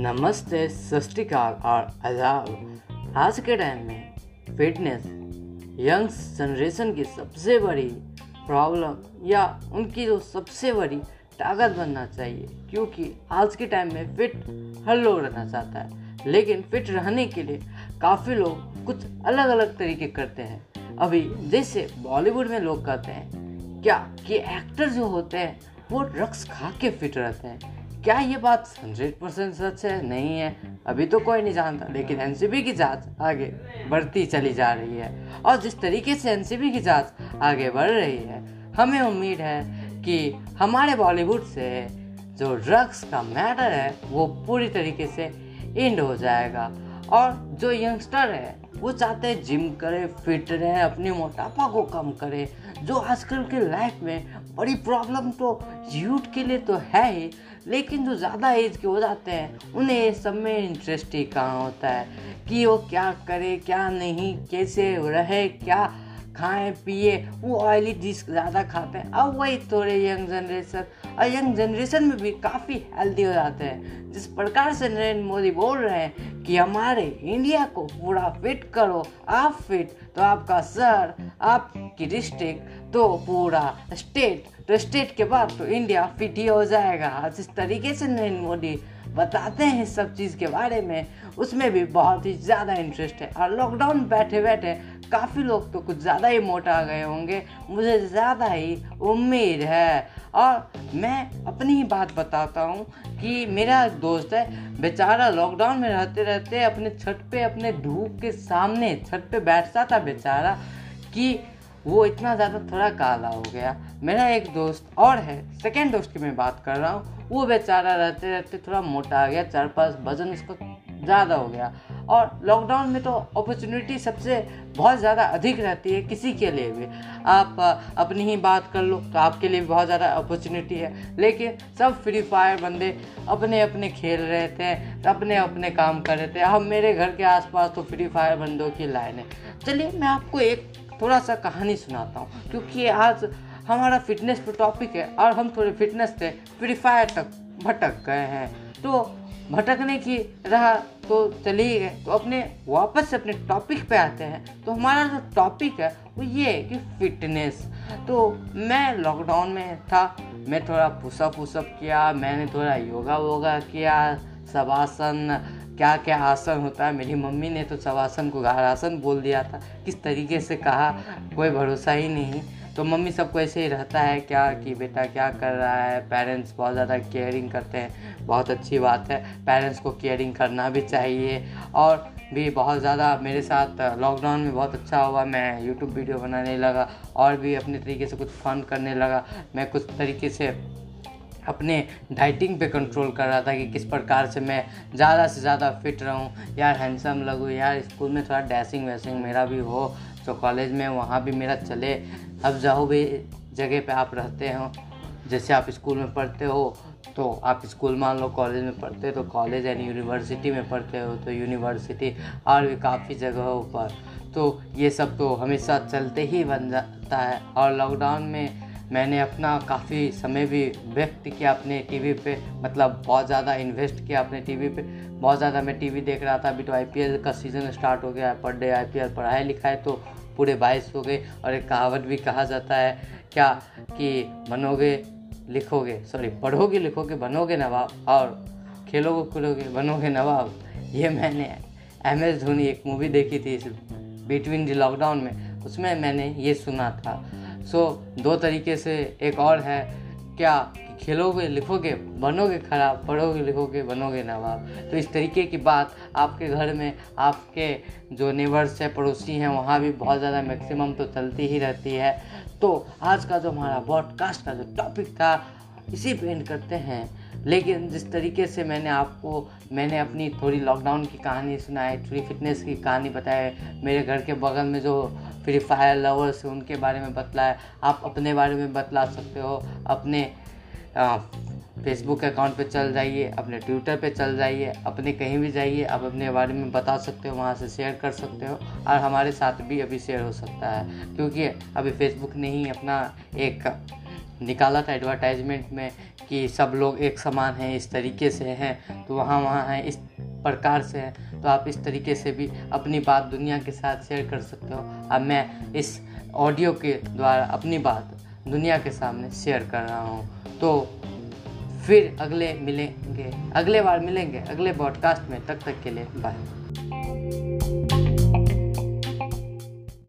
नमस्ते सस्तिकार और आदाब। आज के टाइम में फिटनेस यंग जनरेशन की सबसे बड़ी प्रॉब्लम या उनकी जो सबसे बड़ी ताकत बनना चाहिए, क्योंकि आज के टाइम में फिट हर लोग रहना चाहता है, लेकिन फिट रहने के लिए काफ़ी लोग कुछ अलग अलग तरीके करते हैं। अभी जैसे बॉलीवुड में लोग कहते हैं, क्या कि एक्टर जो होते हैं, वो ड्रग्स खा के फिट रहते हैं? क्या ये बात हंड्रेड परसेंट सच है? नहीं है। अभी तो कोई नहीं जानता, लेकिन एनसीबी की जाँच आगे बढ़ती चली जा रही है। और जिस तरीके से एनसीबी की जाँच आगे बढ़ रही है, हमें उम्मीद है कि हमारे बॉलीवुड से जो ड्रग्स का मैटर है, वो पूरी तरीके से एंड हो जाएगा। और जो यंगस्टर है वो चाहते हैं जिम करें, फिट रहें, अपने मोटापा को कम करें। जो आजकल के लाइफ में बड़ी प्रॉब्लम तो यूथ के लिए तो है ही, लेकिन जो ज़्यादा एज के हो जाते हैं, उन्हें सब में इंटरेस्ट ही कहाँ होता है? कि वो क्या करे, क्या नहीं, कैसे रहे, क्या खाएँ, पिए? वो ऑयली डिश ज़्यादा खाते हैं। अब वही थोड़े यंग जनरेशन और यंग जनरेशन में भी काफ़ी हेल्दी हो जाते हैं। जिस प्रकार से नरेंद्र मोदी बोल रहे हैं कि हमारे इंडिया को पूरा फिट करो। आप फिट तो आपका शहर आपकी डिस्ट्रिक्ट तो पूरा स्टेट तो स्टेट के बाद तो इंडिया फिट ही हो जाएगा। जिस तरीके से नरेंद्र मोदी बताते हैं सब चीज़ के बारे में, उसमें भी बहुत ही ज़्यादा इंटरेस्ट है। और लॉकडाउन बैठे बैठे काफ़ी लोग तो कुछ ज़्यादा ही मोटा गए होंगे। मुझे ज़्यादा ही उम्मीद है। और मैं अपनी ही बात बताता हूँ कि मेरा दोस्त है, बेचारा लॉकडाउन में रहते रहते अपने छत पे, अपने धूप के सामने छत पे बैठता था बेचारा कि वो इतना ज़्यादा थोड़ा काला हो गया। मेरा एक दोस्त और है सेकेंड दोस्त की मैं बात कर रहा हूँ। वो बेचारा रहते रहते थोड़ा मोटा आ गया चार पाँच वज़न उसका ज़्यादा हो गया। और लॉकडाउन में तो अपॉर्चुनिटी सबसे बहुत ज़्यादा अधिक रहती है किसी के लिए भी। आप अपनी ही बात कर लो तो आपके लिए बहुत ज़्यादा अपॉर्चुनिटी है। लेकिन सब फ्री फायर बंदे अपने अपने खेल रहे थे अपने अपने काम कर रहे थे। अब मेरे घर के आसपास तो फ्री फायर बंदों की लाइन है। चलिए मैं आपको एक थोड़ा सा कहानी सुनाता हूँ, क्योंकि आज हमारा फिटनेस पर टॉपिक है और हम थोड़े फिटनेस से फ्री फायर तक भटक गए हैं। तो भटकने की राह तो चले ही। गए तो अपने, वापस से अपने टॉपिक पे आते हैं। तो हमारा जो टॉपिक है, वो ये है कि फिटनेस तो मैं लॉकडाउन में था, मैं थोड़ा पुशअप वुशअप किया, मैंने थोड़ा योगा वोगा किया आसन क्या क्या आसन होता है, मेरी मम्मी ने तो आसन को आसन बोल दिया था। किस तरीके से कहा, कोई भरोसा ही नहीं। तो मम्मी सबको ऐसे ही रहता है क्या कि बेटा क्या कर रहा है? पेरेंट्स बहुत ज़्यादा केयरिंग करते हैं। बहुत अच्छी बात है। पेरेंट्स को केयरिंग करना भी चाहिए। और भी बहुत ज़्यादा मेरे साथ लॉकडाउन में बहुत अच्छा हुआ। मैं यूट्यूब वीडियो बनाने लगा और भी अपने तरीके से कुछ फन करने लगा। मैं कुछ तरीके से अपने डाइटिंग पे कंट्रोल कर रहा था कि किस प्रकार से मैं ज़्यादा से ज़्यादा फिट रहूँ। यार हैंडसम लगूँ, यार स्कूल में थोड़ा डैसिंग वैसिंग मेरा भी हो तो कॉलेज में वहाँ भी मेरा चले। अब जाओ भी जगह पे आप रहते हो। जैसे आप स्कूल में पढ़ते हो तो आप स्कूल मान लो कॉलेज में पढ़ते हो तो कॉलेज एंड यूनिवर्सिटी में पढ़ते हो तो यूनिवर्सिटी और भी काफ़ी जगहों पर। तो ये सब तो हमेशा चलते ही बन जाता है। और लॉकडाउन में मैंने अपना काफ़ी समय भी व्यक्त किया अपने टीवी पे। मतलब बहुत ज़्यादा इन्वेस्ट किया अपने टीवी पे। बहुत ज़्यादा मैं टीवी देख रहा था। अभी तो आईपीएल का सीज़न स्टार्ट हो गया है। पर डे आईपीएल पढ़ाई लिखाई तो पूरे बाईस हो गए और एक कहावत भी कहा जाता है क्या कि बनोगे लिखोगे सॉरी पढ़ोगे लिखोगे बनोगे नवाब और खेलोगे खुलोगे बनोगे नवाब। ये मैंने एम एस धोनी एक मूवी देखी थी इस बिटवीन द लॉकडाउन में उसमें मैंने ये सुना था। सो so, दो तरीके से एक और है क्या खेलोगे, लिखोगे, बनोगे खराब पढ़ोगे, लिखोगे, बनोगे नवाब तो इस तरीके की बात आपके घर में, आपके जो नेबर्स है, पड़ोसी हैं, वहाँ भी बहुत ज़्यादा मैक्सिमम तो चलती ही रहती है। तो आज का जो हमारा पॉडकास्ट का जो टॉपिक था, इसी पे एंड करते हैं। लेकिन जिस तरीके से मैंने आपको, मैंने अपनी थोड़ी लॉकडाउन की कहानी सुनाई, थोड़ी फिटनेस की कहानी बताई, मेरे घर के बगल में जो फ्री फायर लवर्स उनके बारे में बतलाया, आप अपने बारे में बतला सकते हो, अपने फेसबुक अकाउंट पे चल जाइए, अपने ट्विटर पे चल जाइए, अपने कहीं भी जाइए, आप अपने बारे में बता सकते हो, वहाँ से शेयर कर सकते हो और हमारे साथ भी अभी शेयर हो सकता है। क्योंकि अभी फेसबुक ने ही अपना एक निकाला था एडवर्टाइजमेंट में कि सब लोग एक समान हैं, इस तरीके से हैं तो वहाँ वहाँ हैं, इस प्रकार से हैं तो आप इस तरीके से भी अपनी बात दुनिया के साथ शेयर कर सकते हो। अब मैं इस ऑडियो के द्वारा अपनी बात दुनिया के सामने शेयर कर रहा हूँ। तो फिर अगले मिलेंगे अगले बार मिलेंगे अगले पॉडकास्ट में तब तक, तक के लिए बाय